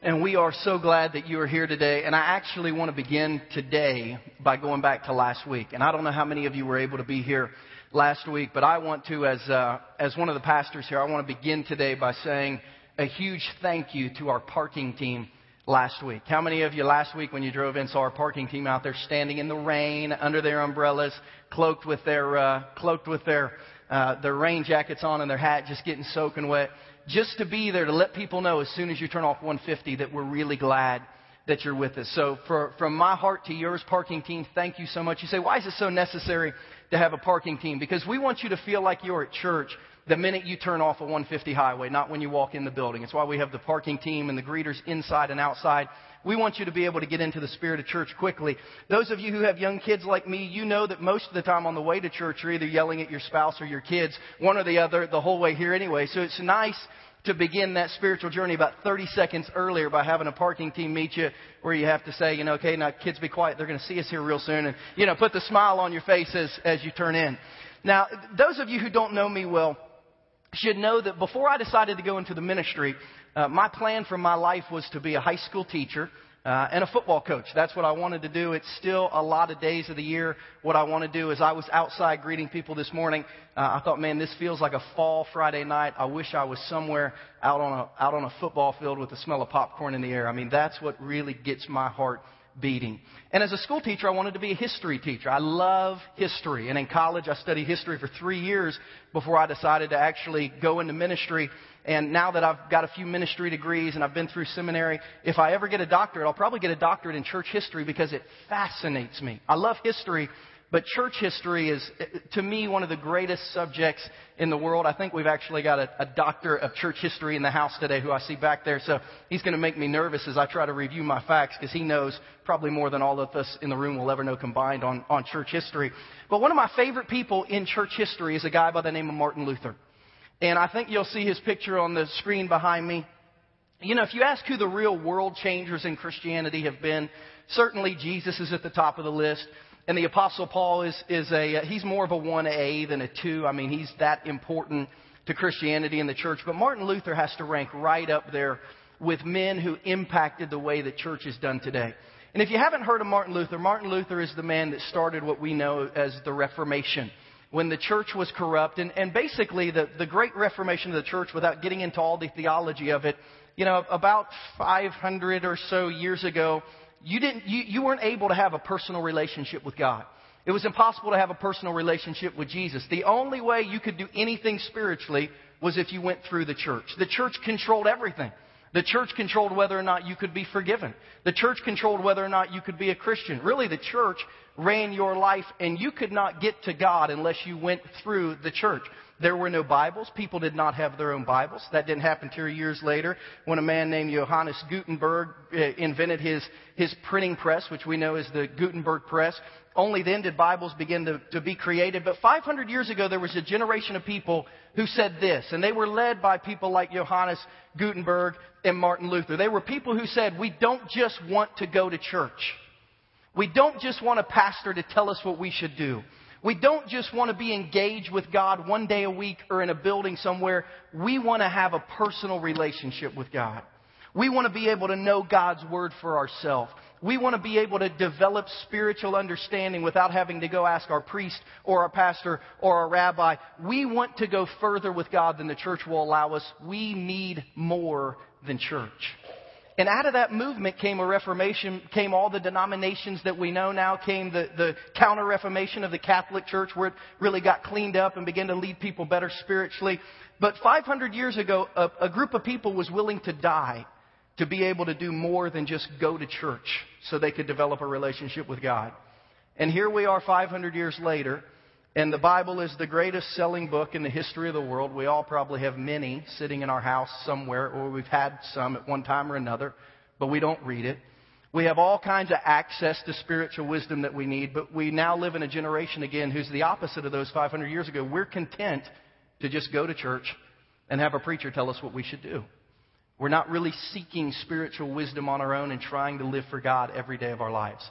and we are so glad that you are here today. And I actually want to begin today by going back to last week. And I don't know how many of you were able to be here last week, but I want to, as, uh, as one of the pastors here, I want to begin today by saying a huge thank you to our parking team last week. How many of you last week when you drove in saw our parking team out there standing in the rain under their umbrellas, cloaked with their, uh, cloaked with their, uh, their rain jackets on and their hat just getting soaking wet? Just to be there to let people know as soon as you turn off 150 that we're really glad that you're with us. So for, from my heart to yours, parking team, thank you so much. You say, why is it so necessary to have a parking team? Because we want you to feel like you're at church the minute you turn off a 150 highway, not when you walk in the building. It's why we have the parking team and the greeters inside and outside. We want you to be able to get into the spirit of church quickly. Those of you who have young kids like me, you know that most of the time on the way to church, you're either yelling at your spouse or your kids, one or the other, the whole way here anyway. So it's nice to begin that spiritual journey about 30 seconds earlier by having a parking team meet you where you have to say, you know, okay, now kids be quiet. They're going to see us here real soon. And, you know, put the smile on your face as, as you turn in. Now, those of you who don't know me well should know that before I decided to go into the ministry, uh, my plan for my life was to be a high school teacher uh, and a football coach. That's what I wanted to do. It's still a lot of days of the year. What I want to do is I was outside greeting people this morning. Uh, I thought, man, this feels like a fall Friday night. I wish I was somewhere out on a out on a football field with the smell of popcorn in the air. I mean, that's what really gets my heart beating. And as a school teacher, I wanted to be a history teacher. I love history. And in college, I studied history for three years before I decided to actually go into ministry. And now that I've got a few ministry degrees and I've been through seminary, if I ever get a doctorate, I'll probably get a doctorate in church history because it fascinates me. I love history, but church history is, to me, one of the greatest subjects in the world. I think we've actually got a, a, doctor of church history in the house today who I see back there. So he's going to make me nervous as I try to review my facts because he knows probably more than all of us in the room will ever know combined on, on church history. But one of my favorite people in church history is a guy by the name of Martin Luther. And I think you'll see his picture on the screen behind me. You know, if you ask who the real world changers in Christianity have been, certainly Jesus is at the top of the list. And the Apostle Paul is, is a, uh, he's more of a 1A than a 2. I mean, he's that important to Christianity and the church. But Martin Luther has to rank right up there with men who impacted the way the church is done today. And if you haven't heard of Martin Luther, Martin Luther is the man that started what we know as the Reformation. When the church was corrupt, and, and basically the, the great reformation of the church, without getting into all the theology of it, you know, about 500 or so years ago, you, didn't, you, you weren't able to have a personal relationship with God. It was impossible to have a personal relationship with Jesus. The only way you could do anything spiritually was if you went through the church. The church controlled everything. The church controlled whether or not you could be forgiven. The church controlled whether or not you could be a Christian. Really, the church ran your life, and you could not get to God unless you went through the church. There were no Bibles. People did not have their own Bibles. That didn't happen until years later when a man named Johannes Gutenberg uh, invented his, his printing press, which we know as the Gutenberg press. Only then did Bibles begin to, to be created. But 500 years ago, there was a generation of people who said this, and they were led by people like Johannes Gutenberg and Martin Luther. They were people who said, we don't just want to go to church. We don't just want a pastor to tell us what we should do. We don't just want to be engaged with God one day a week or in a building somewhere. We want to have a personal relationship with God. We want to be able to know God's Word for ourselves. We want to be able to develop spiritual understanding without having to go ask our priest or our pastor or our rabbi. We want to go further with God than the church will allow us. We need more than church. And out of that movement came a reformation, came all the denominations that we know now, came the, the counter reformation of the Catholic Church where it really got cleaned up and began to lead people better spiritually. But 500 years ago, a, a group of people was willing to die to be able to do more than just go to church so they could develop a relationship with God. And here we are 500 years later, and the Bible is the greatest selling book in the history of the world. We all probably have many sitting in our house somewhere, or we've had some at one time or another, but we don't read it. We have all kinds of access to spiritual wisdom that we need, but we now live in a generation again who's the opposite of those 500 years ago. We're content to just go to church and have a preacher tell us what we should do. We're not really seeking spiritual wisdom on our own and trying to live for God every day of our lives.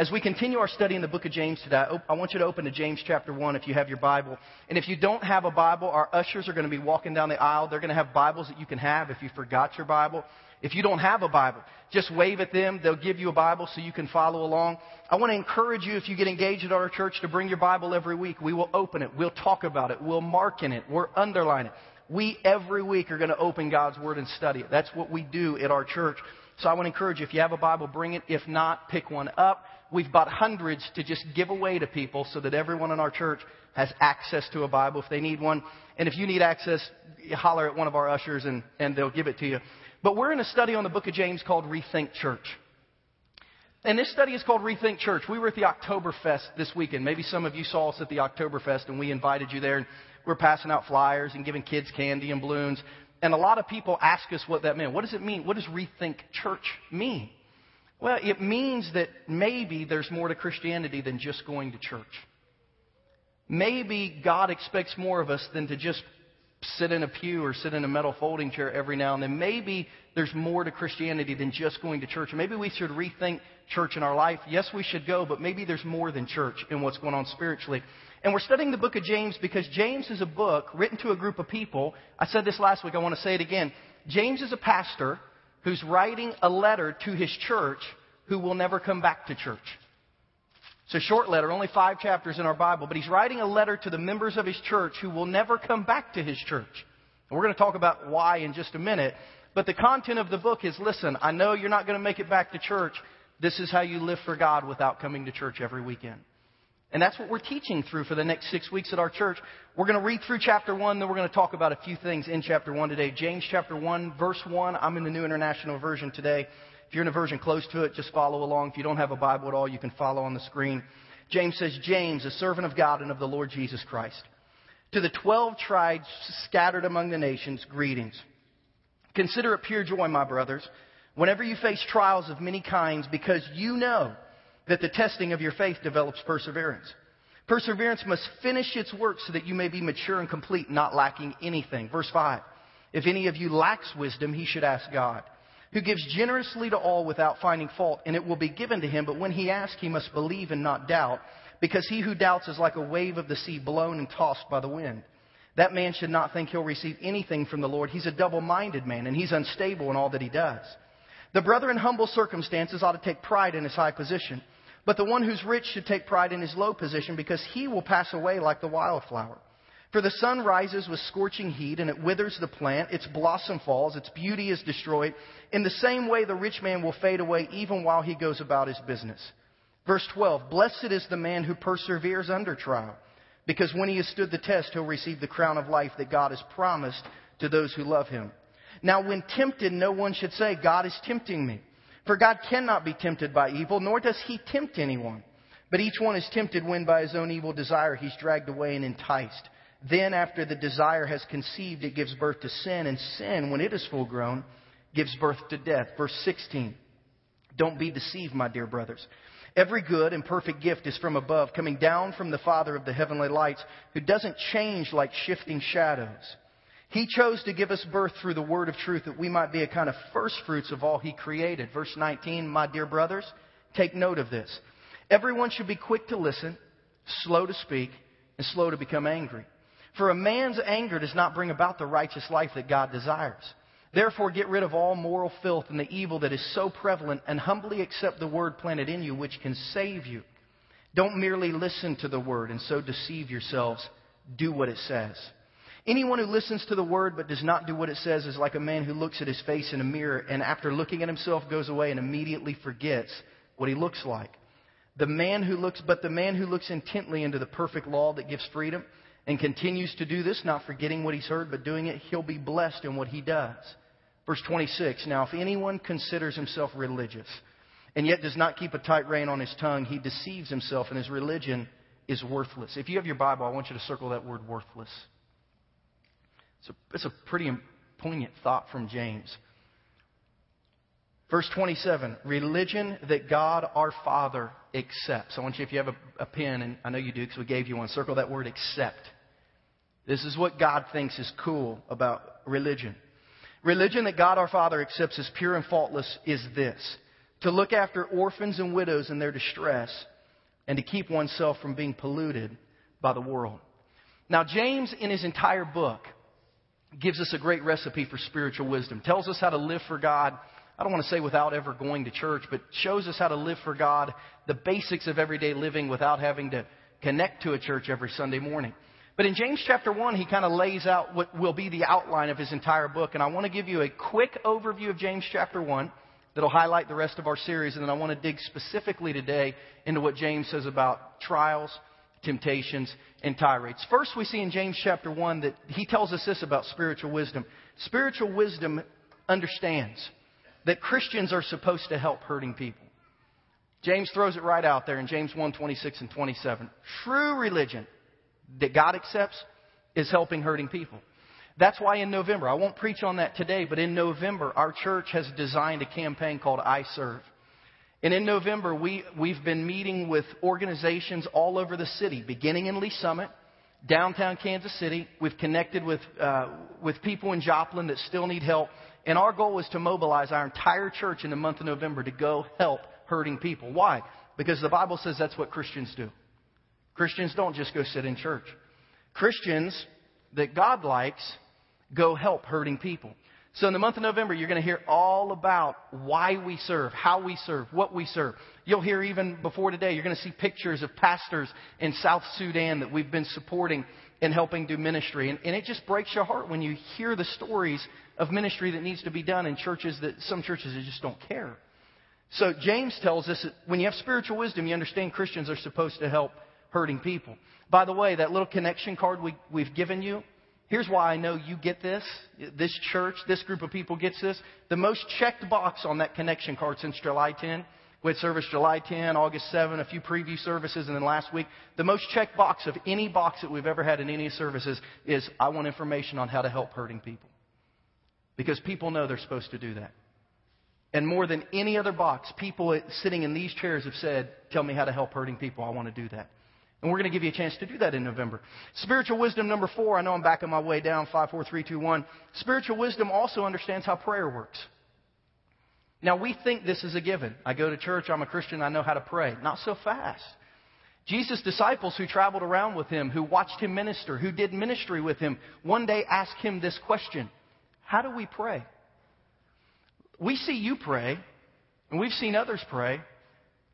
As we continue our study in the book of James today, I want you to open to James chapter 1 if you have your Bible. And if you don't have a Bible, our ushers are going to be walking down the aisle. They're going to have Bibles that you can have if you forgot your Bible. If you don't have a Bible, just wave at them. They'll give you a Bible so you can follow along. I want to encourage you, if you get engaged at our church, to bring your Bible every week. We will open it. We'll talk about it. We'll mark in it. We'll underline it. We every week are going to open God's Word and study it. That's what we do at our church. So I want to encourage you, if you have a Bible, bring it. If not, pick one up. We've bought hundreds to just give away to people so that everyone in our church has access to a Bible if they need one. And if you need access, holler at one of our ushers and, and they'll give it to you. But we're in a study on the book of James called Rethink Church. And this study is called Rethink Church. We were at the Oktoberfest this weekend. Maybe some of you saw us at the Oktoberfest and we invited you there. And we're passing out flyers and giving kids candy and balloons. And a lot of people ask us what that meant. What does it mean? What does Rethink Church mean? Well, it means that maybe there's more to Christianity than just going to church. Maybe God expects more of us than to just sit in a pew or sit in a metal folding chair every now and then. Maybe there's more to Christianity than just going to church. Maybe we should rethink church in our life. Yes, we should go, but maybe there's more than church in what's going on spiritually. And we're studying the book of James because James is a book written to a group of people. I said this last week, I want to say it again. James is a pastor who's writing a letter to his church who will never come back to church. It's a short letter, only five chapters in our Bible, but he's writing a letter to the members of his church who will never come back to his church. And we're going to talk about why in just a minute. But the content of the book is listen, I know you're not going to make it back to church. This is how you live for God without coming to church every weekend. And that's what we're teaching through for the next six weeks at our church. We're going to read through chapter one, then we're going to talk about a few things in chapter one today. James chapter one, verse one. I'm in the New International Version today. If you're in a version close to it, just follow along. If you don't have a Bible at all, you can follow on the screen. James says, James, a servant of God and of the Lord Jesus Christ. To the twelve tribes scattered among the nations, greetings. Consider it pure joy, my brothers, whenever you face trials of many kinds, because you know that the testing of your faith develops perseverance. Perseverance must finish its work so that you may be mature and complete, not lacking anything. Verse 5. If any of you lacks wisdom, he should ask God who gives generously to all without finding fault, and it will be given to him. But when he asks, he must believe and not doubt, because he who doubts is like a wave of the sea blown and tossed by the wind. That man should not think he'll receive anything from the Lord. He's a double minded man, and he's unstable in all that he does. The brother in humble circumstances ought to take pride in his high position, but the one who's rich should take pride in his low position, because he will pass away like the wildflower. For the sun rises with scorching heat, and it withers the plant, its blossom falls, its beauty is destroyed. In the same way, the rich man will fade away even while he goes about his business. Verse 12 Blessed is the man who perseveres under trial, because when he has stood the test, he'll receive the crown of life that God has promised to those who love him. Now, when tempted, no one should say, God is tempting me. For God cannot be tempted by evil, nor does he tempt anyone. But each one is tempted when by his own evil desire he's dragged away and enticed. Then, after the desire has conceived, it gives birth to sin, and sin, when it is full grown, gives birth to death. Verse 16. Don't be deceived, my dear brothers. Every good and perfect gift is from above, coming down from the Father of the heavenly lights, who doesn't change like shifting shadows. He chose to give us birth through the word of truth that we might be a kind of first fruits of all he created. Verse 19, my dear brothers, take note of this. Everyone should be quick to listen, slow to speak, and slow to become angry. For a man's anger does not bring about the righteous life that God desires. Therefore, get rid of all moral filth and the evil that is so prevalent, and humbly accept the word planted in you, which can save you. Don't merely listen to the word and so deceive yourselves. Do what it says. Anyone who listens to the word but does not do what it says is like a man who looks at his face in a mirror and after looking at himself goes away and immediately forgets what he looks like. The man who looks, but the man who looks intently into the perfect law that gives freedom and continues to do this, not forgetting what he's heard, but doing it, he'll be blessed in what he does. Verse 26 Now, if anyone considers himself religious and yet does not keep a tight rein on his tongue, he deceives himself and his religion is worthless. If you have your Bible, I want you to circle that word worthless. It's a, it's a pretty poignant thought from James. Verse 27, religion that God our Father accepts. I want you, if you have a, a pen, and I know you do because we gave you one, circle that word accept. This is what God thinks is cool about religion. Religion that God our Father accepts as pure and faultless is this to look after orphans and widows in their distress, and to keep oneself from being polluted by the world. Now, James, in his entire book, gives us a great recipe for spiritual wisdom. Tells us how to live for God. I don't want to say without ever going to church, but shows us how to live for God, the basics of everyday living without having to connect to a church every Sunday morning. But in James chapter 1, he kind of lays out what will be the outline of his entire book. And I want to give you a quick overview of James chapter 1 that'll highlight the rest of our series. And then I want to dig specifically today into what James says about trials, temptations, and tirades. First, we see in James chapter 1 that he tells us this about spiritual wisdom. Spiritual wisdom understands that Christians are supposed to help hurting people. James throws it right out there in James 1 26 and 27. True religion that God accepts is helping hurting people. That's why in November, I won't preach on that today, but in November, our church has designed a campaign called I Serve. And in November, we, we've been meeting with organizations all over the city, beginning in Lee's Summit, downtown Kansas City. We've connected with, uh, with people in Joplin that still need help. And our goal is to mobilize our entire church in the month of November to go help hurting people. Why? Because the Bible says that's what Christians do. Christians don't just go sit in church. Christians that God likes go help hurting people. So in the month of November, you're going to hear all about why we serve, how we serve, what we serve. You'll hear even before today, you're going to see pictures of pastors in South Sudan that we've been supporting and helping do ministry. And, and it just breaks your heart when you hear the stories of ministry that needs to be done in churches that some churches just don't care. So James tells us that when you have spiritual wisdom, you understand Christians are supposed to help hurting people. By the way, that little connection card we, we've given you, here's why I know you get this. This church, this group of people gets this. The most checked box on that connection card since July 10, we service July 10, August 7, a few preview services, and then last week. The most checked box of any box that we've ever had in any services is I want information on how to help hurting people. Because people know they're supposed to do that. And more than any other box, people sitting in these chairs have said, Tell me how to help hurting people. I want to do that. And we're going to give you a chance to do that in November. Spiritual wisdom number four, I know I'm backing my way down, five, four, three, two, one. Spiritual wisdom also understands how prayer works. Now we think this is a given. I go to church, I'm a Christian, I know how to pray. Not so fast. Jesus' disciples who traveled around with him, who watched him minister, who did ministry with him, one day asked him this question How do we pray? We see you pray, and we've seen others pray,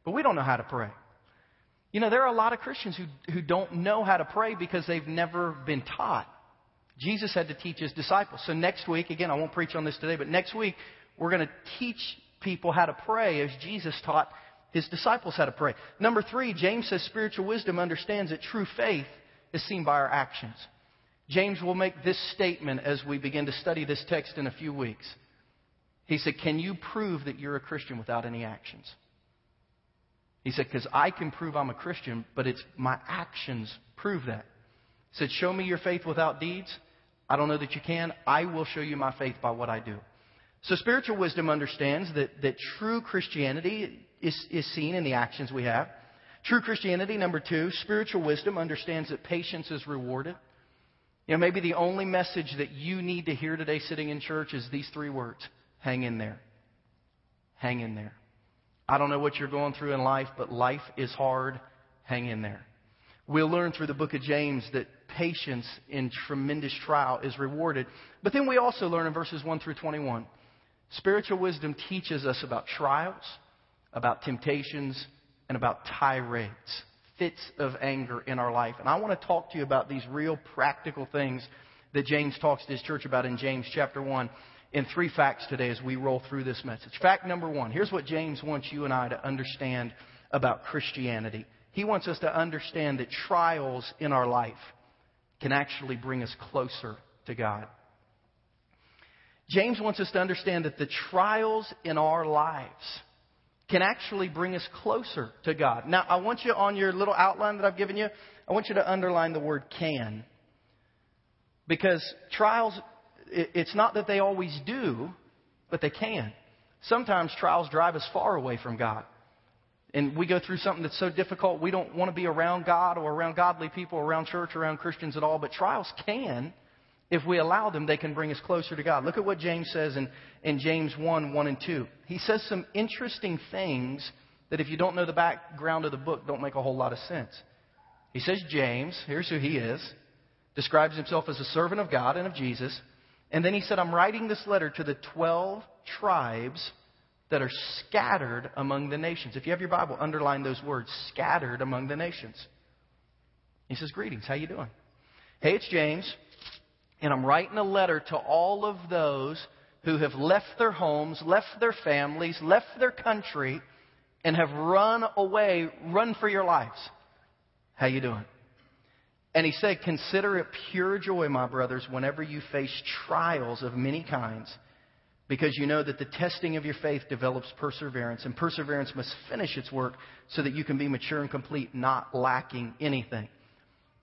but we don't know how to pray. You know, there are a lot of Christians who, who don't know how to pray because they've never been taught. Jesus had to teach his disciples. So next week, again, I won't preach on this today, but next week, we're going to teach people how to pray as Jesus taught his disciples how to pray. Number three, James says spiritual wisdom understands that true faith is seen by our actions. James will make this statement as we begin to study this text in a few weeks. He said, Can you prove that you're a Christian without any actions? He said, Because I can prove I'm a Christian, but it's my actions prove that. He said, Show me your faith without deeds. I don't know that you can. I will show you my faith by what I do. So spiritual wisdom understands that, that true Christianity is, is seen in the actions we have. True Christianity, number two, spiritual wisdom understands that patience is rewarded. You know, maybe the only message that you need to hear today sitting in church is these three words hang in there. Hang in there. I don't know what you're going through in life, but life is hard. Hang in there. We'll learn through the book of James that patience in tremendous trial is rewarded. But then we also learn in verses 1 through 21 spiritual wisdom teaches us about trials, about temptations, and about tirades, fits of anger in our life. And I want to talk to you about these real practical things that James talks to his church about in James chapter 1 in three facts today as we roll through this message. Fact number one here's what James wants you and I to understand about Christianity. He wants us to understand that trials in our life can actually bring us closer to God. James wants us to understand that the trials in our lives can actually bring us closer to God. Now, I want you on your little outline that I've given you, I want you to underline the word can. Because trials it's not that they always do, but they can. Sometimes trials drive us far away from God. And we go through something that's so difficult, we don't want to be around God or around godly people, around church, around Christians at all. But trials can If we allow them, they can bring us closer to God. Look at what James says in, in James 1 1 and 2. He says some interesting things that, if you don't know the background of the book, don't make a whole lot of sense. He says, James, here's who he is, describes himself as a servant of God and of Jesus. And then he said, I'm writing this letter to the 12 tribes that are scattered among the nations. If you have your Bible, underline those words, scattered among the nations. He says, Greetings, how you doing? Hey, it's James, and I'm writing a letter to all of those who have left their homes, left their families, left their country, and have run away, run for your lives. How you doing? And he said, Consider it pure joy, my brothers, whenever you face trials of many kinds, because you know that the testing of your faith develops perseverance, and perseverance must finish its work so that you can be mature and complete, not lacking anything.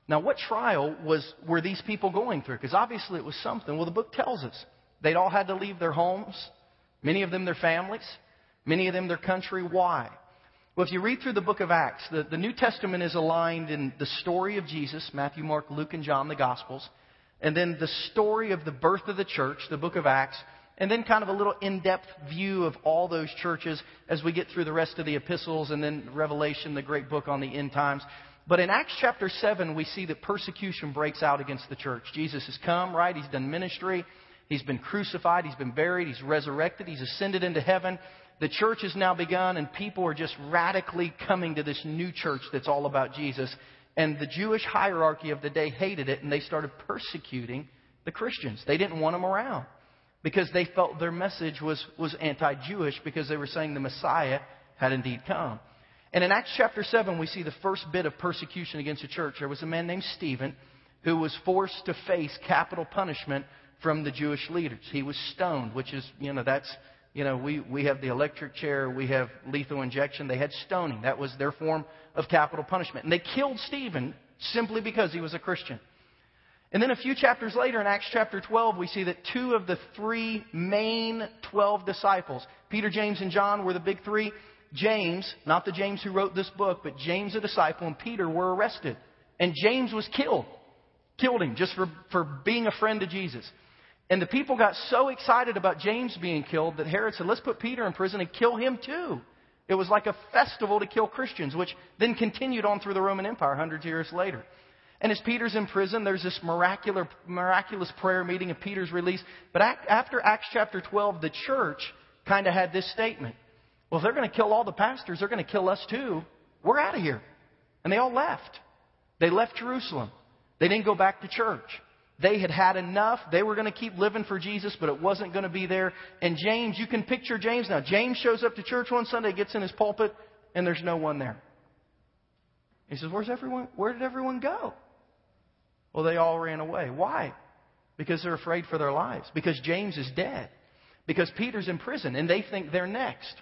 Now, what trial was, were these people going through? Because obviously it was something. Well, the book tells us. They'd all had to leave their homes, many of them their families, many of them their country. Why? Well, if you read through the book of Acts, the, the New Testament is aligned in the story of Jesus, Matthew, Mark, Luke, and John, the Gospels, and then the story of the birth of the church, the book of Acts, and then kind of a little in-depth view of all those churches as we get through the rest of the epistles and then Revelation, the great book on the end times. But in Acts chapter 7, we see that persecution breaks out against the church. Jesus has come, right? He's done ministry. He's been crucified. He's been buried. He's resurrected. He's ascended into heaven the church has now begun, and people are just radically coming to this new church that's all about Jesus. And the Jewish hierarchy of the day hated it, and they started persecuting the Christians. They didn't want them around because they felt their message was, was anti Jewish because they were saying the Messiah had indeed come. And in Acts chapter 7, we see the first bit of persecution against the church. There was a man named Stephen who was forced to face capital punishment from the Jewish leaders. He was stoned, which is, you know, that's you know, we, we have the electric chair, we have lethal injection. They had stoning. That was their form of capital punishment. And they killed Stephen simply because he was a Christian. And then a few chapters later, in Acts chapter 12, we see that two of the three main 12 disciples, Peter, James, and John, were the big three. James, not the James who wrote this book, but James, a disciple, and Peter were arrested. And James was killed. Killed him just for, for being a friend to Jesus. And the people got so excited about James being killed that Herod said, let's put Peter in prison and kill him too. It was like a festival to kill Christians, which then continued on through the Roman Empire hundreds of years later. And as Peter's in prison, there's this miraculous, miraculous prayer meeting of Peter's release. But after Acts chapter 12, the church kind of had this statement. Well, if they're going to kill all the pastors, they're going to kill us too. We're out of here. And they all left. They left Jerusalem. They didn't go back to church. They had had enough. They were going to keep living for Jesus, but it wasn't going to be there. And James, you can picture James now. James shows up to church one Sunday, gets in his pulpit, and there's no one there. He says, Where's everyone? Where did everyone go? Well, they all ran away. Why? Because they're afraid for their lives. Because James is dead. Because Peter's in prison, and they think they're next.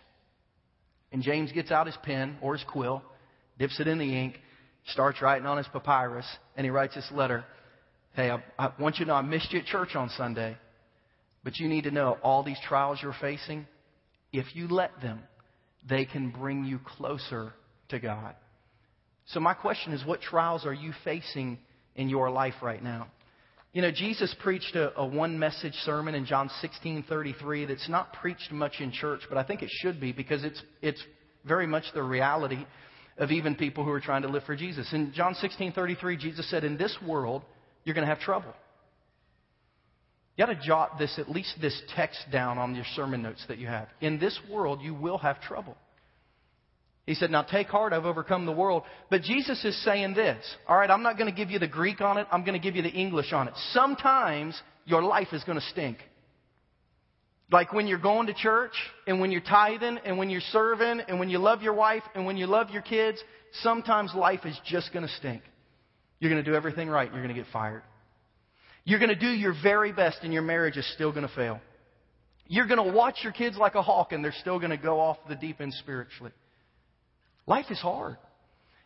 And James gets out his pen or his quill, dips it in the ink, starts writing on his papyrus, and he writes this letter. Hey, I, I want you to know I missed you at church on Sunday, but you need to know all these trials you're facing, if you let them, they can bring you closer to God. So my question is, what trials are you facing in your life right now? You know, Jesus preached a, a one message sermon in John 16:33 that's not preached much in church, but I think it should be because it's it's very much the reality of even people who are trying to live for Jesus. In John 16:33, Jesus said, "In this world you're going to have trouble. You got to jot this, at least this text down on your sermon notes that you have. In this world, you will have trouble. He said, Now take heart, I've overcome the world. But Jesus is saying this. All right, I'm not going to give you the Greek on it, I'm going to give you the English on it. Sometimes your life is going to stink. Like when you're going to church, and when you're tithing, and when you're serving, and when you love your wife, and when you love your kids, sometimes life is just going to stink. You're going to do everything right, and you're going to get fired. You're going to do your very best, and your marriage is still going to fail. You're going to watch your kids like a hawk, and they're still going to go off the deep end spiritually. Life is hard.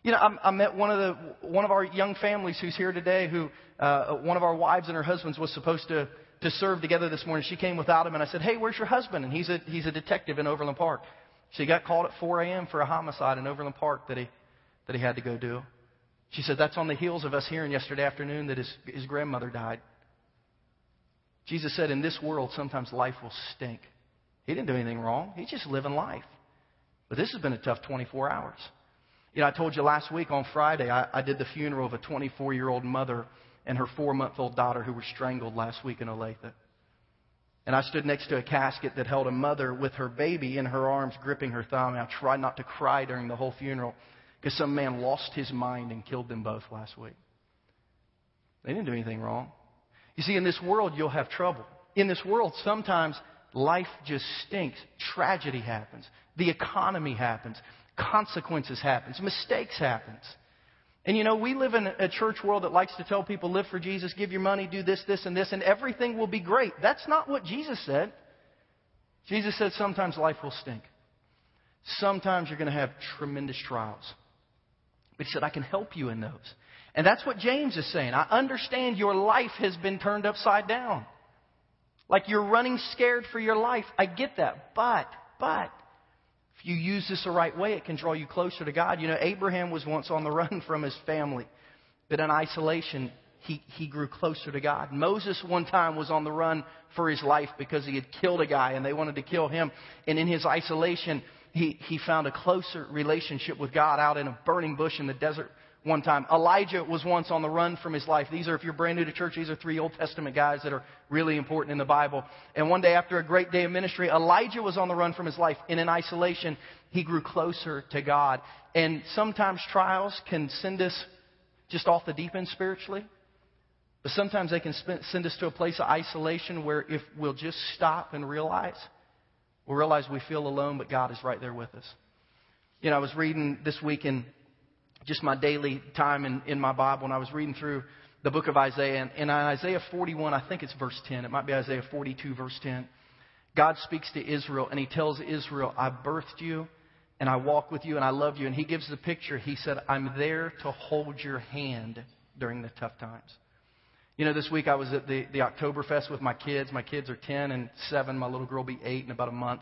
You know, I, I met one of the one of our young families who's here today. Who uh, one of our wives and her husbands was supposed to to serve together this morning. She came without him, and I said, "Hey, where's your husband?" And he's a he's a detective in Overland Park. She got called at 4 a.m. for a homicide in Overland Park that he that he had to go do. She said, That's on the heels of us hearing yesterday afternoon that his, his grandmother died. Jesus said, In this world, sometimes life will stink. He didn't do anything wrong, he's just living life. But this has been a tough 24 hours. You know, I told you last week on Friday, I, I did the funeral of a 24 year old mother and her four month old daughter who were strangled last week in Olathe. And I stood next to a casket that held a mother with her baby in her arms, gripping her thumb. And I tried not to cry during the whole funeral because some man lost his mind and killed them both last week. They didn't do anything wrong. You see, in this world, you'll have trouble. In this world, sometimes life just stinks. Tragedy happens. The economy happens. Consequences happens. Mistakes happens. And you know, we live in a church world that likes to tell people, live for Jesus, give your money, do this, this, and this, and everything will be great. That's not what Jesus said. Jesus said sometimes life will stink. Sometimes you're going to have tremendous trials. But he said, I can help you in those. And that's what James is saying. I understand your life has been turned upside down. Like you're running scared for your life. I get that. But, but, if you use this the right way, it can draw you closer to God. You know, Abraham was once on the run from his family, but in isolation, he, he grew closer to God. Moses one time was on the run for his life because he had killed a guy and they wanted to kill him. And in his isolation, he, he found a closer relationship with God out in a burning bush in the desert one time. Elijah was once on the run from his life. These are, if you're brand new to church, these are three Old Testament guys that are really important in the Bible. And one day after a great day of ministry, Elijah was on the run from his life. In isolation, he grew closer to God. And sometimes trials can send us just off the deep end spiritually. But sometimes they can send us to a place of isolation where if we'll just stop and realize, we'll realize we feel alone, but God is right there with us. You know, I was reading this week in just my daily time in, in my Bible, and I was reading through the book of Isaiah. And in Isaiah 41, I think it's verse 10, it might be Isaiah 42, verse 10. God speaks to Israel, and he tells Israel, I birthed you, and I walk with you, and I love you. And he gives the picture. He said, I'm there to hold your hand during the tough times. You know, this week I was at the, the Oktoberfest with my kids. My kids are 10 and 7. My little girl will be 8 in about a month.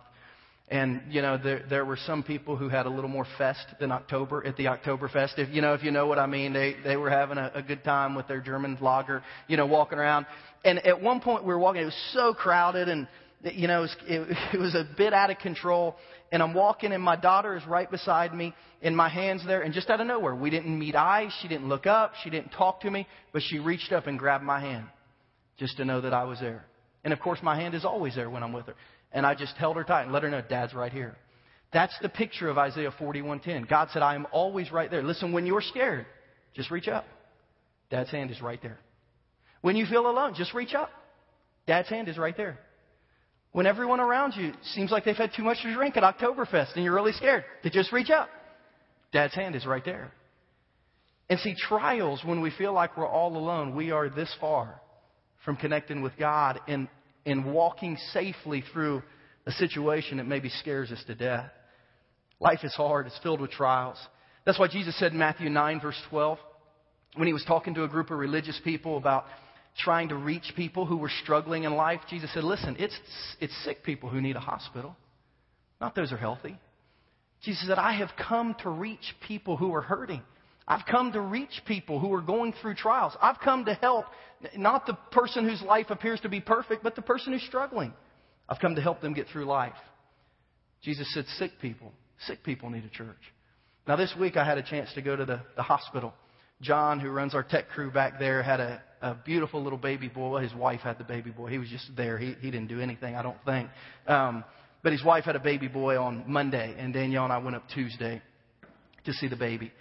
And, you know, there, there were some people who had a little more fest than October at the Oktoberfest. If, you know, if you know what I mean, they, they were having a, a good time with their German lager, you know, walking around. And at one point we were walking, it was so crowded and, you know, it was, it, it was a bit out of control. And I'm walking and my daughter is right beside me and my hand's there. And just out of nowhere, we didn't meet eyes. She didn't look up. She didn't talk to me, but she reached up and grabbed my hand just to know that I was there. And of course, my hand is always there when I'm with her. And I just held her tight and let her know Dad's right here. That's the picture of Isaiah 41:10. God said, "I am always right there." Listen, when you're scared, just reach up. Dad's hand is right there. When you feel alone, just reach up. Dad's hand is right there. When everyone around you seems like they've had too much to drink at Oktoberfest and you're really scared, to just reach up. Dad's hand is right there. And see, trials, when we feel like we're all alone, we are this far from connecting with God. And in walking safely through a situation that maybe scares us to death. Life is hard, it's filled with trials. That's why Jesus said in Matthew 9, verse 12, when he was talking to a group of religious people about trying to reach people who were struggling in life, Jesus said, Listen, it's, it's sick people who need a hospital, not those who are healthy. Jesus said, I have come to reach people who are hurting. I've come to reach people who are going through trials. I've come to help not the person whose life appears to be perfect, but the person who's struggling. I've come to help them get through life. Jesus said, sick people. Sick people need a church. Now, this week I had a chance to go to the, the hospital. John, who runs our tech crew back there, had a, a beautiful little baby boy. His wife had the baby boy. He was just there. He, he didn't do anything, I don't think. Um, but his wife had a baby boy on Monday, and Danielle and I went up Tuesday to see the baby.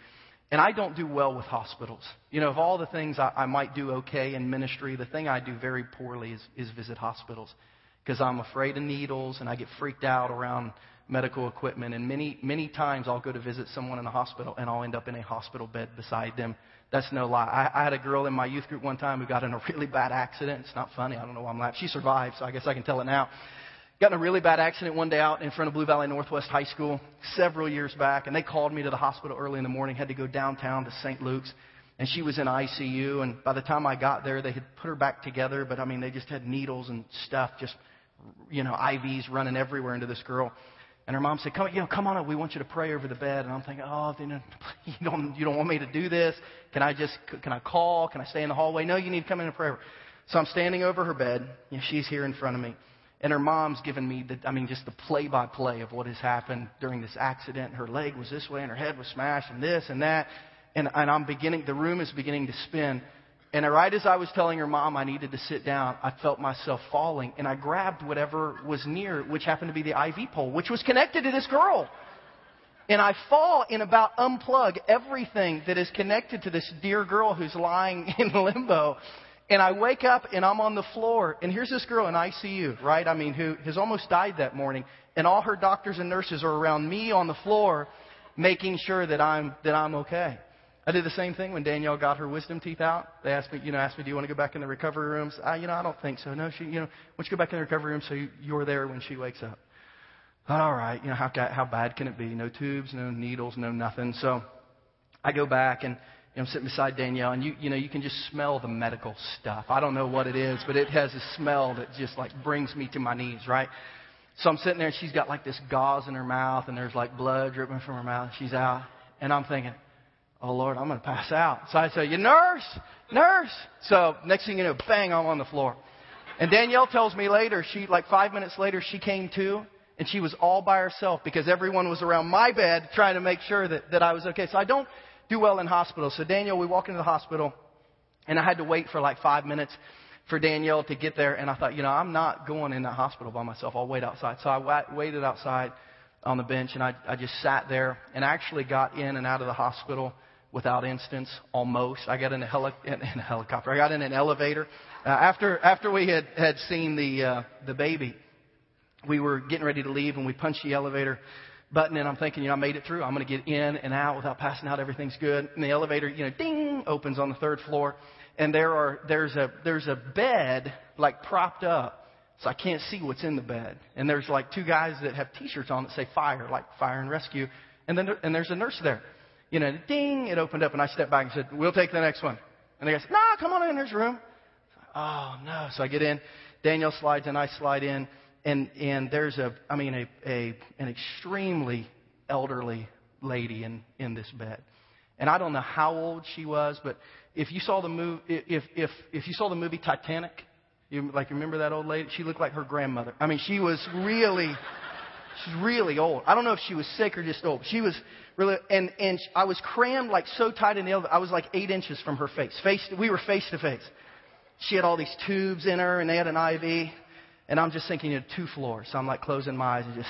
And I don't do well with hospitals. You know, of all the things I, I might do okay in ministry, the thing I do very poorly is, is visit hospitals. Because I'm afraid of needles and I get freaked out around medical equipment. And many, many times I'll go to visit someone in the hospital and I'll end up in a hospital bed beside them. That's no lie. I, I had a girl in my youth group one time who got in a really bad accident. It's not funny. I don't know why I'm laughing. She survived, so I guess I can tell it now got in a really bad accident one day out in front of Blue Valley Northwest High School several years back, and they called me to the hospital early in the morning. Had to go downtown to St. Luke's, and she was in ICU. And by the time I got there, they had put her back together, but I mean, they just had needles and stuff, just you know, IVs running everywhere into this girl. And her mom said, "Come, you know, come on up. We want you to pray over the bed." And I'm thinking, "Oh, you, uh, know, you don't, you don't want me to do this? Can I just, can I call? Can I stay in the hallway? No, you need to come in and pray." So I'm standing over her bed. You know, she's here in front of me. And her mom's given me the, I mean, just the play by play of what has happened during this accident. Her leg was this way and her head was smashed and this and that. And, and I'm beginning, the room is beginning to spin. And right as I was telling her mom I needed to sit down, I felt myself falling and I grabbed whatever was near, which happened to be the IV pole, which was connected to this girl. And I fall and about unplug everything that is connected to this dear girl who's lying in limbo. And I wake up and I'm on the floor, and here's this girl in ICU, right? I mean, who has almost died that morning, and all her doctors and nurses are around me on the floor, making sure that I'm that I'm okay. I did the same thing when Danielle got her wisdom teeth out. They asked me, you know, asked me, do you want to go back in the recovery rooms? I, you know, I don't think so. No, she, you know, why don't you go back in the recovery room so you, you're there when she wakes up? All right, you know, how how bad can it be? No tubes, no needles, no nothing. So I go back and you know, I'm sitting beside Danielle, and you, you know, you can just smell the medical stuff. I don't know what it is, but it has a smell that just like brings me to my knees, right? So I'm sitting there, and she's got like this gauze in her mouth, and there's like blood dripping from her mouth. She's out, and I'm thinking, oh Lord, I'm going to pass out. So I say, you nurse, nurse. So next thing you know, bang, I'm on the floor. And Danielle tells me later, she like five minutes later, she came to, and she was all by herself because everyone was around my bed trying to make sure that, that I was okay. So I don't do well in hospitals. So Danielle, we walk into the hospital, and I had to wait for like five minutes for Danielle to get there. And I thought, you know, I'm not going in the hospital by myself. I'll wait outside. So I waited outside on the bench, and I, I just sat there and actually got in and out of the hospital without instance, almost. I got in a, heli- in a helicopter. I got in an elevator. Uh, after, after we had, had seen the, uh, the baby, we were getting ready to leave, and we punched the elevator button and I'm thinking, you know, I made it through. I'm going to get in and out without passing out. Everything's good. And the elevator, you know, ding, opens on the third floor. And there are, there's a, there's a bed like propped up. So I can't see what's in the bed. And there's like two guys that have t-shirts on that say fire, like fire and rescue. And then, and there's a nurse there. You know, ding, it opened up and I stepped back and said, we'll take the next one. And they go, no, come on in, there's room. Oh no. So I get in. Danielle slides and I slide in and and there's a I mean a, a an extremely elderly lady in in this bed, and I don't know how old she was, but if you saw the movie if if if you saw the movie Titanic, you like remember that old lady? She looked like her grandmother. I mean, she was really. She's really old. I don't know if she was sick or just old. She was really, and, and I was crammed like so tight in the elevator. I was like eight inches from her face. Face, we were face to face. She had all these tubes in her and they had an IV. And I'm just thinking, you know, two floors. So I'm like closing my eyes and just,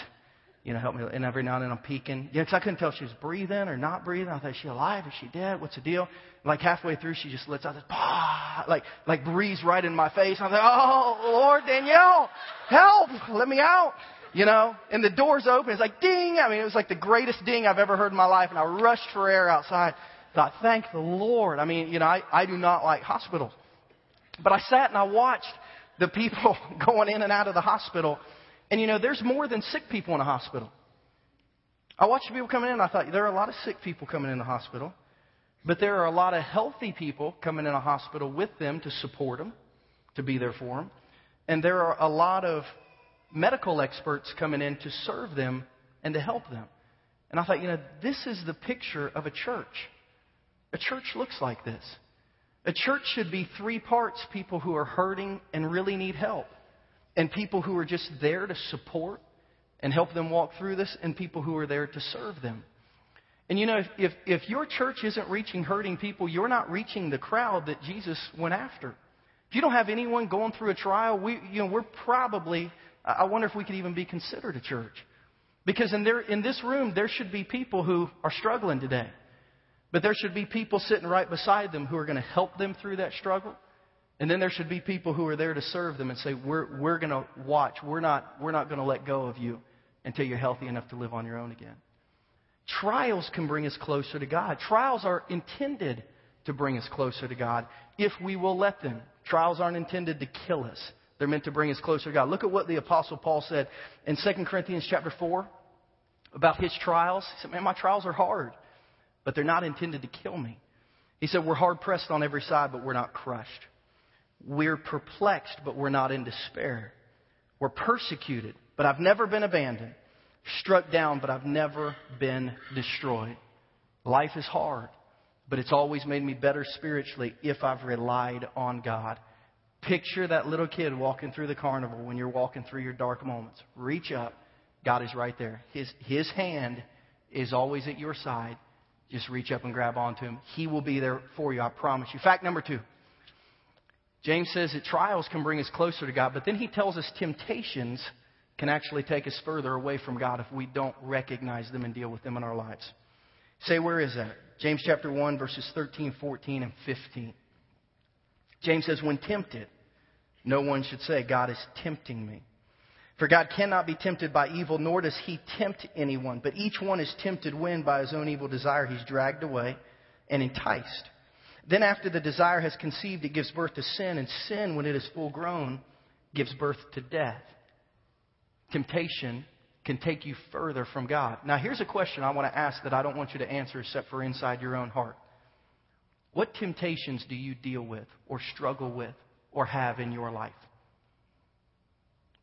you know, help me. And every now and then I'm peeking. Yeah, because I couldn't tell if she was breathing or not breathing. I thought, is she alive? Is she dead? What's the deal? Like halfway through, she just lets out this, bah, like, like breeze right in my face. I'm like, oh, Lord, Danielle, help, let me out. You know, and the door's open. It's like ding. I mean, it was like the greatest ding I've ever heard in my life. And I rushed for air outside. Thought, thank the Lord. I mean, you know, I, I do not like hospitals. But I sat and I watched the people going in and out of the hospital. And you know, there's more than sick people in a hospital. I watched people coming in, I thought, there are a lot of sick people coming in the hospital. But there are a lot of healthy people coming in a hospital with them to support them, to be there for them. And there are a lot of medical experts coming in to serve them and to help them. And I thought, you know, this is the picture of a church. A church looks like this. A church should be three parts people who are hurting and really need help, and people who are just there to support and help them walk through this, and people who are there to serve them. And you know, if, if, if your church isn't reaching hurting people, you're not reaching the crowd that Jesus went after. If you don't have anyone going through a trial, we, you know, we're probably, I wonder if we could even be considered a church. Because in, there, in this room, there should be people who are struggling today. But there should be people sitting right beside them who are going to help them through that struggle. And then there should be people who are there to serve them and say, we're, we're going to watch. We're not, we're not going to let go of you until you're healthy enough to live on your own again. Trials can bring us closer to God. Trials are intended to bring us closer to God if we will let them. Trials aren't intended to kill us. They're meant to bring us closer to God. Look at what the apostle Paul said in 2 Corinthians chapter 4 about his trials. He said, man, my trials are hard but they're not intended to kill me. He said, We're hard pressed on every side, but we're not crushed. We're perplexed, but we're not in despair. We're persecuted, but I've never been abandoned. Struck down, but I've never been destroyed. Life is hard, but it's always made me better spiritually if I've relied on God. Picture that little kid walking through the carnival when you're walking through your dark moments. Reach up. God is right there. His, his hand is always at your side. Just reach up and grab onto him. He will be there for you, I promise you. Fact number two. James says that trials can bring us closer to God, but then he tells us temptations can actually take us further away from God if we don't recognize them and deal with them in our lives. Say, where is that? James chapter 1, verses 13, 14, and 15. James says, When tempted, no one should say, God is tempting me. For God cannot be tempted by evil, nor does he tempt anyone. But each one is tempted when, by his own evil desire, he's dragged away and enticed. Then, after the desire has conceived, it gives birth to sin, and sin, when it is full grown, gives birth to death. Temptation can take you further from God. Now, here's a question I want to ask that I don't want you to answer except for inside your own heart. What temptations do you deal with, or struggle with, or have in your life?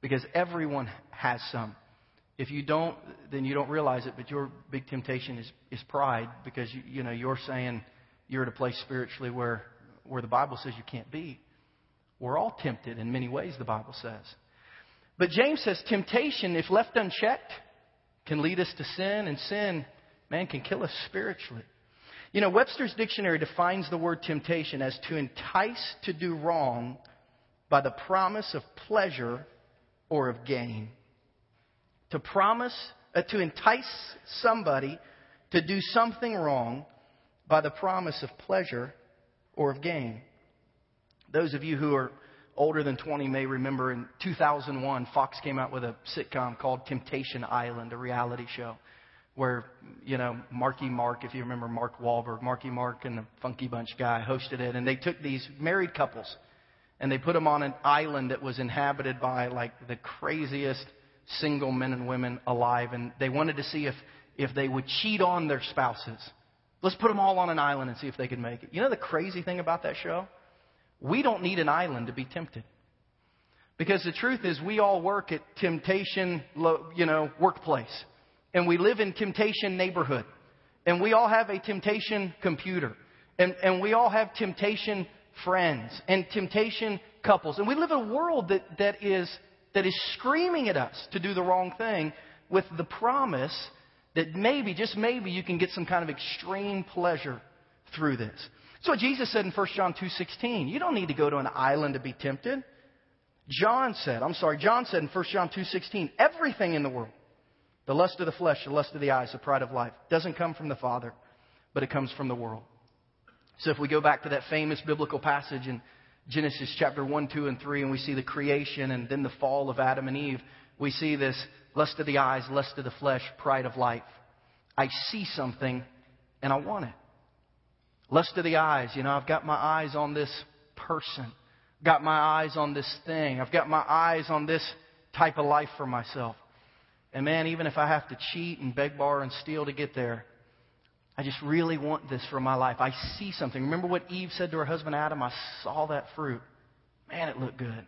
Because everyone has some. If you don't, then you don't realize it, but your big temptation is, is pride because you, you know, you're saying you're at a place spiritually where, where the Bible says you can't be. We're all tempted in many ways, the Bible says. But James says temptation, if left unchecked, can lead us to sin, and sin, man, can kill us spiritually. You know, Webster's dictionary defines the word temptation as to entice to do wrong by the promise of pleasure or of gain. To promise, uh, to entice somebody to do something wrong by the promise of pleasure or of gain. Those of you who are older than 20 may remember in 2001, Fox came out with a sitcom called Temptation Island, a reality show where, you know, Marky Mark, if you remember Mark Wahlberg, Marky Mark and the Funky Bunch guy hosted it, and they took these married couples and they put them on an island that was inhabited by like the craziest single men and women alive, and they wanted to see if if they would cheat on their spouses. Let's put them all on an island and see if they could make it. You know the crazy thing about that show? We don't need an island to be tempted. Because the truth is, we all work at temptation, you know, workplace. And we live in temptation neighborhood. And we all have a temptation computer. And, and we all have temptation friends and temptation couples. And we live in a world that, that, is, that is screaming at us to do the wrong thing with the promise that maybe, just maybe, you can get some kind of extreme pleasure through this. So Jesus said in 1 John 2.16, you don't need to go to an island to be tempted. John said, I'm sorry, John said in 1 John 2.16, everything in the world, the lust of the flesh, the lust of the eyes, the pride of life, doesn't come from the Father, but it comes from the world. So if we go back to that famous biblical passage in Genesis chapter 1, 2, and 3, and we see the creation and then the fall of Adam and Eve, we see this lust of the eyes, lust of the flesh, pride of life. I see something and I want it. Lust of the eyes. You know, I've got my eyes on this person. Got my eyes on this thing. I've got my eyes on this type of life for myself. And man, even if I have to cheat and beg, borrow, and steal to get there, I just really want this for my life. I see something. Remember what Eve said to her husband Adam? I saw that fruit. Man, it looked good.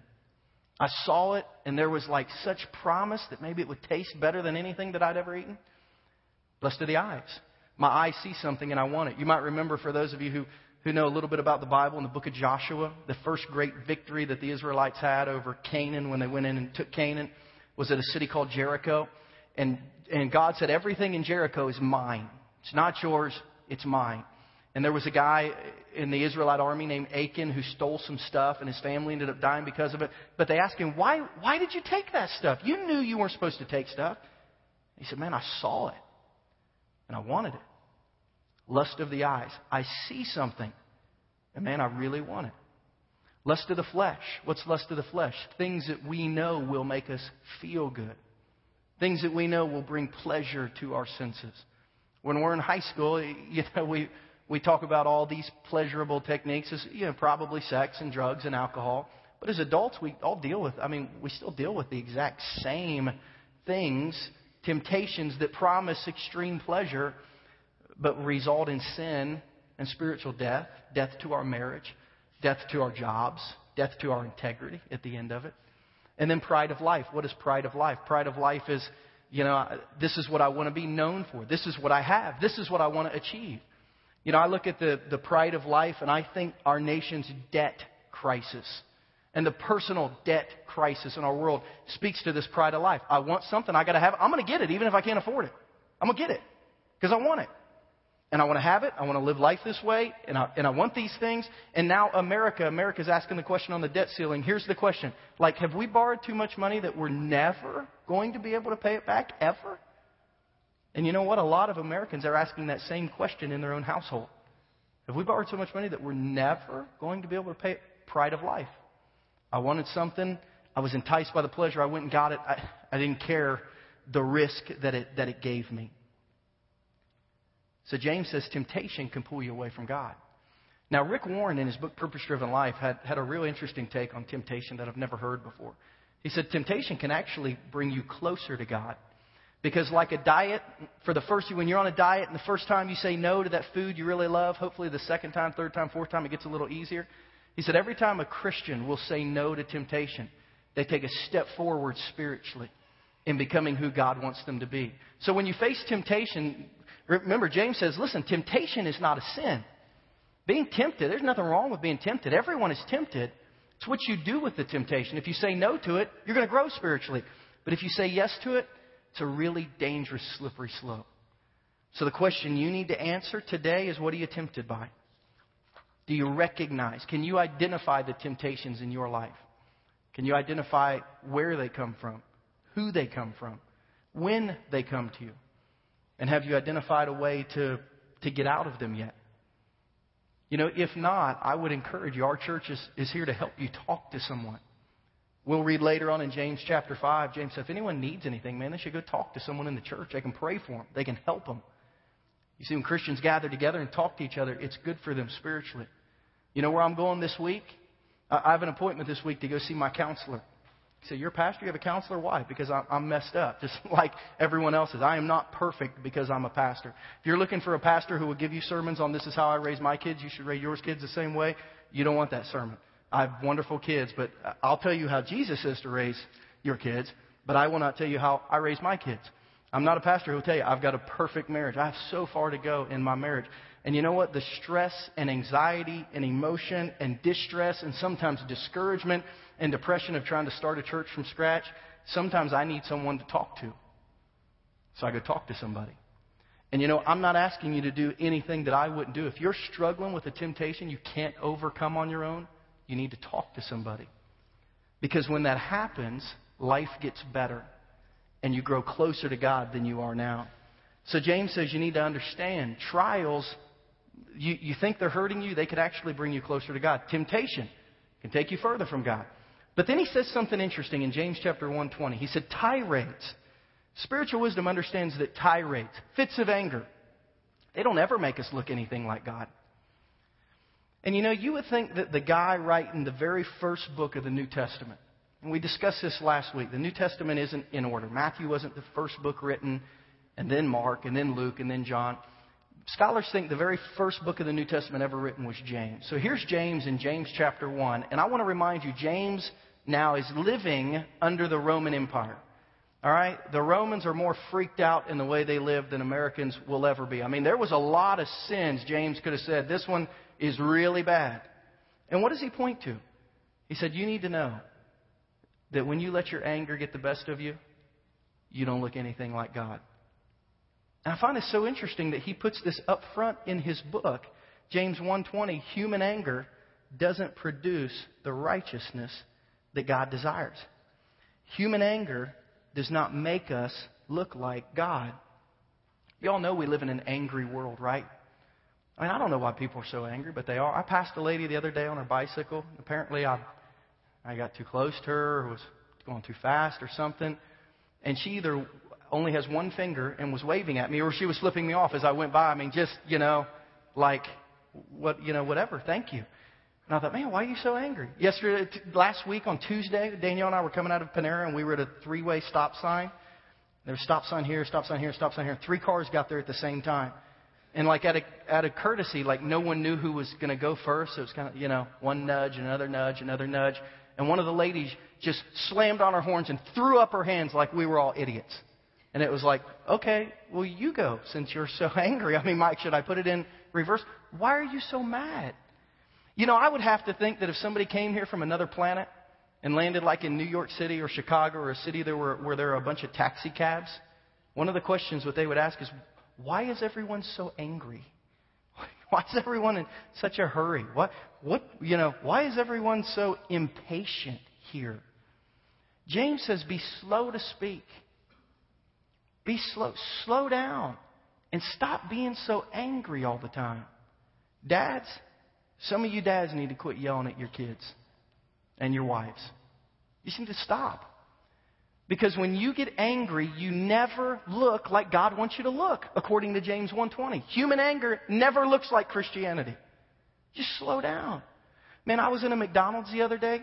I saw it, and there was like such promise that maybe it would taste better than anything that I'd ever eaten. Blessed are the eyes. My eyes see something and I want it. You might remember, for those of you who, who know a little bit about the Bible, in the book of Joshua, the first great victory that the Israelites had over Canaan when they went in and took Canaan was at a city called Jericho. And, and God said, Everything in Jericho is mine. It's not yours, it's mine. And there was a guy in the Israelite army named Achan who stole some stuff, and his family ended up dying because of it. But they asked him, Why, why did you take that stuff? You knew you weren't supposed to take stuff. He said, Man, I saw it and I wanted it. Lust of the eyes. I see something, and man, I really want it. Lust of the flesh. What's lust of the flesh? Things that we know will make us feel good. Things that we know will bring pleasure to our senses. When we're in high school, you know, we, we talk about all these pleasurable techniques as, you know, probably sex and drugs and alcohol. But as adults, we all deal with, I mean, we still deal with the exact same things temptations that promise extreme pleasure but result in sin and spiritual death, death to our marriage, death to our jobs, death to our integrity at the end of it. And then pride of life. What is pride of life? Pride of life is, you know, this is what I want to be known for. This is what I have. This is what I want to achieve. You know, I look at the, the pride of life and I think our nation's debt crisis And the personal debt crisis in our world speaks to this pride of life. I want something, I got to have it. I'm going to get it, even if I can't afford it. I'm going to get it because I want it. And I want to have it. I want to live life this way. And I, and I want these things. And now America, America's asking the question on the debt ceiling. Here's the question. Like, have we borrowed too much money that we're never going to be able to pay it back? Ever? And you know what? A lot of Americans are asking that same question in their own household. Have we borrowed so much money that we're never going to be able to pay it? Pride of life. I wanted something. I was enticed by the pleasure. I went and got it. I, I didn't care the risk that it, that it gave me. So James says temptation can pull you away from God. Now, Rick Warren, in his book Purpose Driven Life, had, had a real interesting take on temptation that I've never heard before. He said temptation can actually bring you closer to God. Because, like a diet, for the first, when you're on a diet and the first time you say no to that food you really love, hopefully the second time, third time, fourth time, it gets a little easier. He said every time a Christian will say no to temptation, they take a step forward spiritually in becoming who God wants them to be. So when you face temptation, remember James says, listen, temptation is not a sin. Being tempted, there's nothing wrong with being tempted. Everyone is tempted. It's what you do with the temptation. If you say no to it, you're going to grow spiritually. But if you say yes to it, it's a really dangerous, slippery slope. So the question you need to answer today is what are you tempted by? Do you recognize? Can you identify the temptations in your life? Can you identify where they come from, who they come from, when they come to you? And have you identified a way to, to get out of them yet? You know, if not, I would encourage you. Our church is, is here to help you talk to someone. We'll read later on in James chapter 5. James said, if anyone needs anything, man, they should go talk to someone in the church. They can pray for them, they can help them. You see, when Christians gather together and talk to each other, it's good for them spiritually. You know where I'm going this week? I have an appointment this week to go see my counselor. He said, You're a pastor? You have a counselor? Why? Because I'm messed up, just like everyone else is. I am not perfect because I'm a pastor. If you're looking for a pastor who will give you sermons on this is how I raise my kids, you should raise yours kids the same way, you don't want that sermon. I have wonderful kids, but I'll tell you how Jesus says to raise your kids, but I will not tell you how I raise my kids. I'm not a pastor who will tell you I've got a perfect marriage. I have so far to go in my marriage. And you know what? The stress and anxiety and emotion and distress and sometimes discouragement and depression of trying to start a church from scratch, sometimes I need someone to talk to. So I go talk to somebody. And you know, I'm not asking you to do anything that I wouldn't do. If you're struggling with a temptation you can't overcome on your own, you need to talk to somebody. Because when that happens, life gets better and you grow closer to God than you are now. So James says you need to understand trials, you, you think they're hurting you, they could actually bring you closer to God. Temptation can take you further from God. But then he says something interesting in James chapter 120. He said, tirades. Spiritual wisdom understands that tirades, fits of anger, they don't ever make us look anything like God. And you know, you would think that the guy writing the very first book of the New Testament, and we discussed this last week, the New Testament isn't in order. Matthew wasn't the first book written, and then Mark, and then Luke, and then John. Scholars think the very first book of the New Testament ever written was James. So here's James in James chapter 1, and I want to remind you, James now is living under the Roman Empire. All right? The Romans are more freaked out in the way they live than Americans will ever be. I mean, there was a lot of sins James could have said. This one is really bad. And what does he point to? He said, You need to know that when you let your anger get the best of you, you don't look anything like God. And I find it so interesting that he puts this up front in his book, James 1:20, human anger doesn't produce the righteousness that God desires. Human anger does not make us look like God. You all know we live in an angry world, right? I mean, I don't know why people are so angry, but they are. I passed a lady the other day on her bicycle. Apparently, I, I got too close to her, or was going too fast, or something. And she either only has one finger and was waving at me, or she was flipping me off as I went by. I mean, just you know, like what you know, whatever. Thank you. And I thought, man, why are you so angry? Yesterday, last week on Tuesday, Danielle and I were coming out of Panera, and we were at a three-way stop sign. There was stop sign here, stop sign here, stop sign here. Three cars got there at the same time. And like out of, out of courtesy, like no one knew who was going to go first. So it was kind of, you know, one nudge, another nudge, another nudge. And one of the ladies just slammed on her horns and threw up her hands like we were all idiots. And it was like, okay, well, you go since you're so angry. I mean, Mike, should I put it in reverse? Why are you so mad? You know, I would have to think that if somebody came here from another planet and landed like in New York City or Chicago or a city there were, where there are a bunch of taxi cabs, one of the questions that they would ask is, why is everyone so angry? Why is everyone in such a hurry? What, what, you know, why is everyone so impatient here? James says, be slow to speak. Be slow. Slow down. And stop being so angry all the time. Dads, some of you dads need to quit yelling at your kids and your wives. You need to stop. Because when you get angry, you never look like God wants you to look, according to James 1:20. Human anger never looks like Christianity. Just slow down. Man, I was in a McDonald's the other day,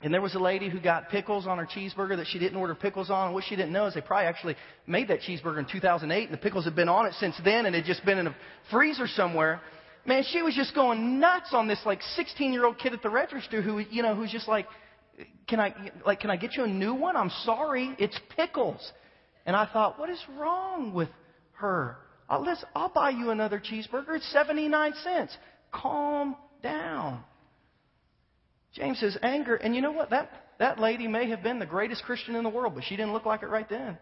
and there was a lady who got pickles on her cheeseburger that she didn't order pickles on. What she didn't know is they probably actually made that cheeseburger in 2008, and the pickles had been on it since then, and had just been in a freezer somewhere. Man, she was just going nuts on this like 16 year old kid at the register who, you know, who's just like, can I, like, can I get you a new one? I'm sorry. It's pickles. And I thought, what is wrong with her? Uh, I'll, listen, I'll buy you another cheeseburger. It's 79 cents. Calm down. James says anger, and you know what? That, that lady may have been the greatest Christian in the world, but she didn't look like it right then.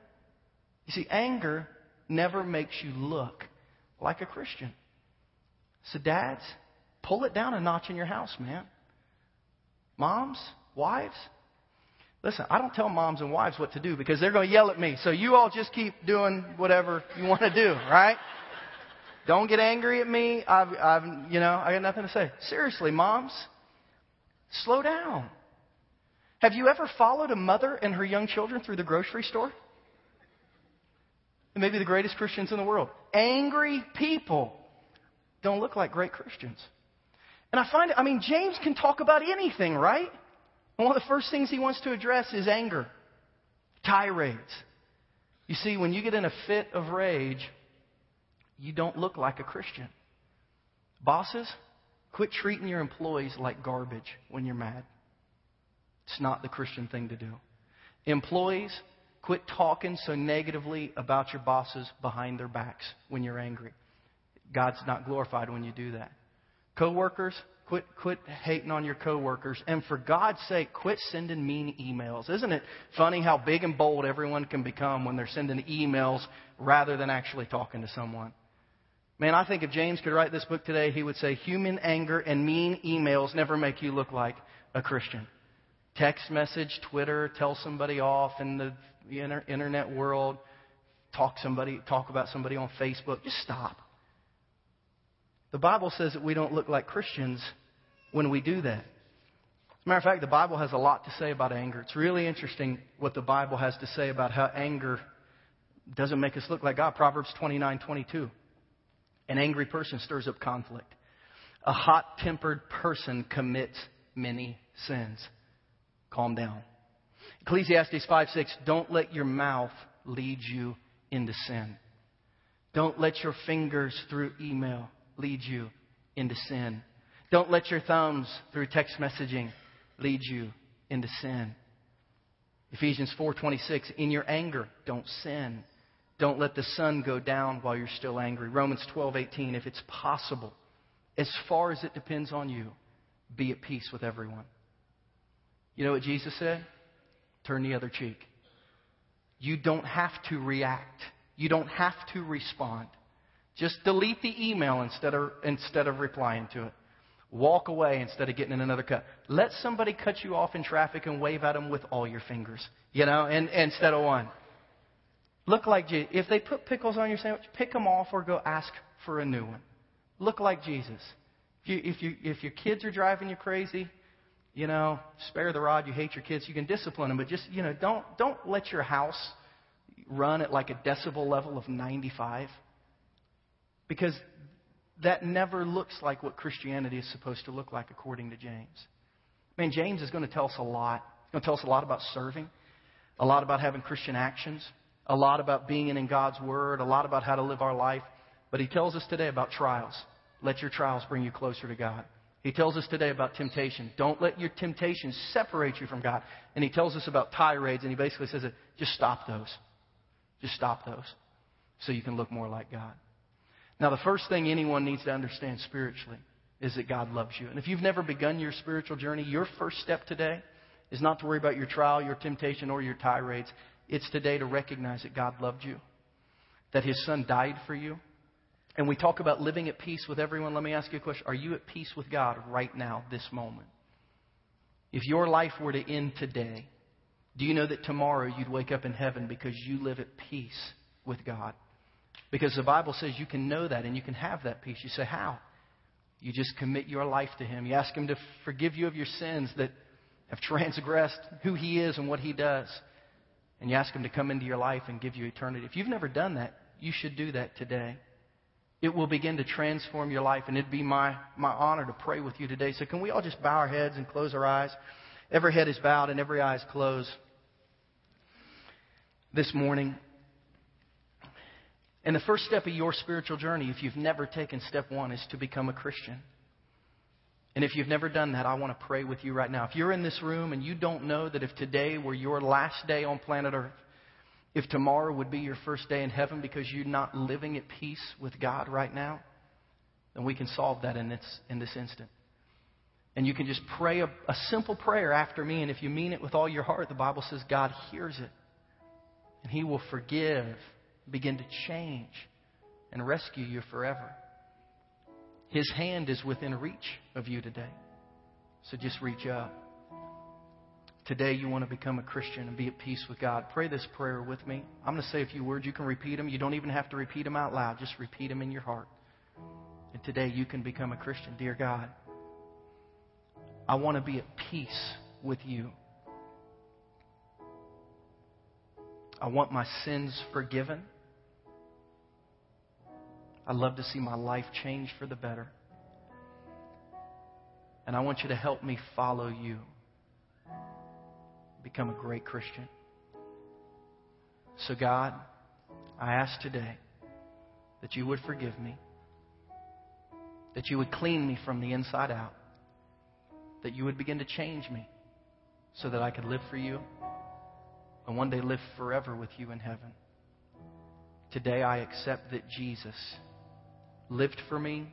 You see, anger never makes you look like a Christian. So, dads, pull it down a notch in your house, man. Moms, Wives, listen, I don't tell moms and wives what to do because they're going to yell at me. So you all just keep doing whatever you want to do, right? Don't get angry at me. I've, I've, you know, I got nothing to say. Seriously, moms, slow down. Have you ever followed a mother and her young children through the grocery store? Maybe the greatest Christians in the world. Angry people don't look like great Christians. And I find, I mean, James can talk about anything, right? And one of the first things he wants to address is anger, tirades. You see, when you get in a fit of rage, you don't look like a Christian. Bosses, quit treating your employees like garbage when you're mad. It's not the Christian thing to do. Employees, quit talking so negatively about your bosses behind their backs when you're angry. God's not glorified when you do that. Coworkers, Quit, quit hating on your coworkers. And for God's sake, quit sending mean emails. Isn't it funny how big and bold everyone can become when they're sending emails rather than actually talking to someone? Man, I think if James could write this book today, he would say human anger and mean emails never make you look like a Christian. Text message, Twitter, tell somebody off in the internet world, talk somebody, talk about somebody on Facebook. Just stop. The Bible says that we don't look like Christians when we do that. As a matter of fact, the Bible has a lot to say about anger. It's really interesting what the Bible has to say about how anger doesn't make us look like God. Proverbs 29 22. An angry person stirs up conflict. A hot tempered person commits many sins. Calm down. Ecclesiastes 5 6. Don't let your mouth lead you into sin. Don't let your fingers through email lead you into sin. Don't let your thumbs through text messaging lead you into sin. Ephesians 4:26 in your anger don't sin. Don't let the sun go down while you're still angry. Romans 12:18 if it's possible as far as it depends on you be at peace with everyone. You know what Jesus said? Turn the other cheek. You don't have to react. You don't have to respond. Just delete the email instead of, instead of replying to it. Walk away instead of getting in another cut. Let somebody cut you off in traffic and wave at them with all your fingers, you know, and, instead of one. Look like Jesus. If they put pickles on your sandwich, pick them off or go ask for a new one. Look like Jesus. If, you, if, you, if your kids are driving you crazy, you know, spare the rod. You hate your kids. You can discipline them, but just you know, don't don't let your house run at like a decibel level of 95. Because that never looks like what Christianity is supposed to look like according to James. Man, James is going to tell us a lot. He's going to tell us a lot about serving, a lot about having Christian actions, a lot about being in God's Word, a lot about how to live our life. But he tells us today about trials. Let your trials bring you closer to God. He tells us today about temptation. Don't let your temptations separate you from God. And he tells us about tirades, and he basically says that just stop those. Just stop those so you can look more like God. Now, the first thing anyone needs to understand spiritually is that God loves you. And if you've never begun your spiritual journey, your first step today is not to worry about your trial, your temptation, or your tirades. It's today to recognize that God loved you, that His Son died for you. And we talk about living at peace with everyone. Let me ask you a question. Are you at peace with God right now, this moment? If your life were to end today, do you know that tomorrow you'd wake up in heaven because you live at peace with God? Because the Bible says you can know that and you can have that peace. You say, How? You just commit your life to Him. You ask Him to forgive you of your sins that have transgressed who He is and what He does. And you ask Him to come into your life and give you eternity. If you've never done that, you should do that today. It will begin to transform your life, and it'd be my, my honor to pray with you today. So, can we all just bow our heads and close our eyes? Every head is bowed and every eye is closed this morning. And the first step of your spiritual journey, if you've never taken step one, is to become a Christian. And if you've never done that, I want to pray with you right now. If you're in this room and you don't know that if today were your last day on planet Earth, if tomorrow would be your first day in heaven because you're not living at peace with God right now, then we can solve that in this, in this instant. And you can just pray a, a simple prayer after me, and if you mean it with all your heart, the Bible says God hears it. And He will forgive, begin to change, and rescue you forever. His hand is within reach of you today. So just reach up. Today you want to become a Christian and be at peace with God. Pray this prayer with me. I'm going to say a few words. You can repeat them. You don't even have to repeat them out loud. Just repeat them in your heart. And today you can become a Christian. Dear God, I want to be at peace with you. I want my sins forgiven. I love to see my life change for the better. And I want you to help me follow you. Become a great Christian. So, God, I ask today that you would forgive me, that you would clean me from the inside out, that you would begin to change me so that I could live for you and one day live forever with you in heaven. Today I accept that Jesus lived for me,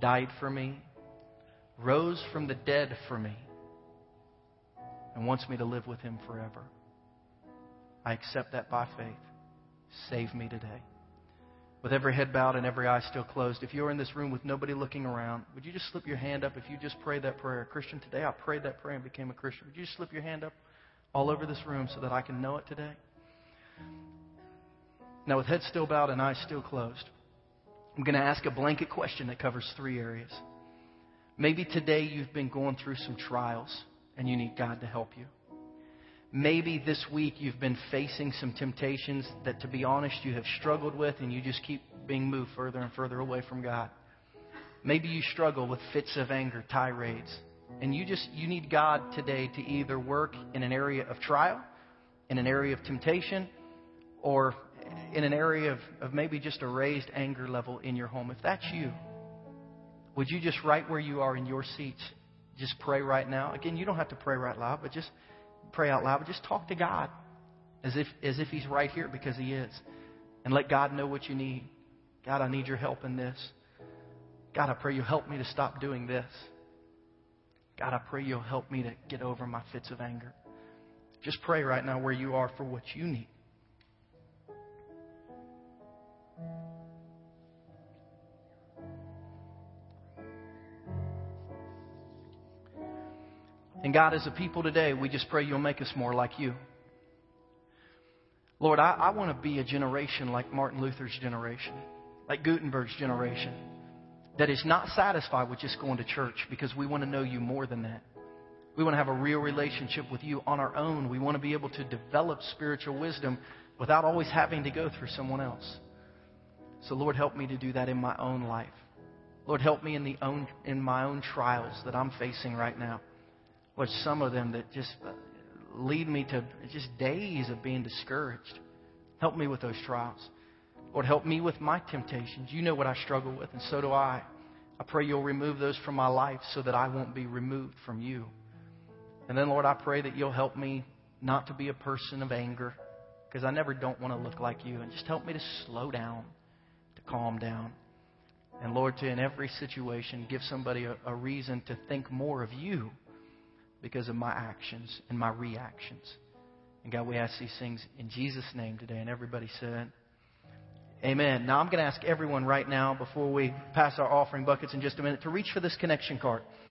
died for me, rose from the dead for me, and wants me to live with him forever. I accept that by faith. Save me today. With every head bowed and every eye still closed, if you're in this room with nobody looking around, would you just slip your hand up if you just prayed that prayer? Christian, today I prayed that prayer and became a Christian. Would you just slip your hand up all over this room so that I can know it today? Now, with heads still bowed and eyes still closed, I'm going to ask a blanket question that covers three areas. Maybe today you've been going through some trials and you need God to help you. Maybe this week you've been facing some temptations that, to be honest, you have struggled with and you just keep being moved further and further away from God. Maybe you struggle with fits of anger, tirades, and you just you need God today to either work in an area of trial, in an area of temptation, or in an area of, of maybe just a raised anger level in your home. If that's you, would you just right where you are in your seats, just pray right now? Again, you don't have to pray right loud, but just pray out loud. But just talk to God as if as if He's right here because He is, and let God know what you need. God, I need your help in this. God, I pray you'll help me to stop doing this. God, I pray you'll help me to get over my fits of anger. Just pray right now where you are for what you need. And God, as a people today, we just pray you'll make us more like you. Lord, I, I want to be a generation like Martin Luther's generation, like Gutenberg's generation, that is not satisfied with just going to church because we want to know you more than that. We want to have a real relationship with you on our own. We want to be able to develop spiritual wisdom without always having to go through someone else. So, Lord, help me to do that in my own life. Lord, help me in, the own, in my own trials that I'm facing right now. Lord, some of them that just uh, lead me to just days of being discouraged. Help me with those trials. Lord, help me with my temptations. You know what I struggle with, and so do I. I pray you'll remove those from my life so that I won't be removed from you. And then, Lord, I pray that you'll help me not to be a person of anger because I never don't want to look like you. And just help me to slow down, to calm down. And Lord, to in every situation, give somebody a, a reason to think more of you because of my actions and my reactions. And God, we ask these things in Jesus' name today. And everybody said, Amen. Now I'm going to ask everyone right now, before we pass our offering buckets in just a minute, to reach for this connection card.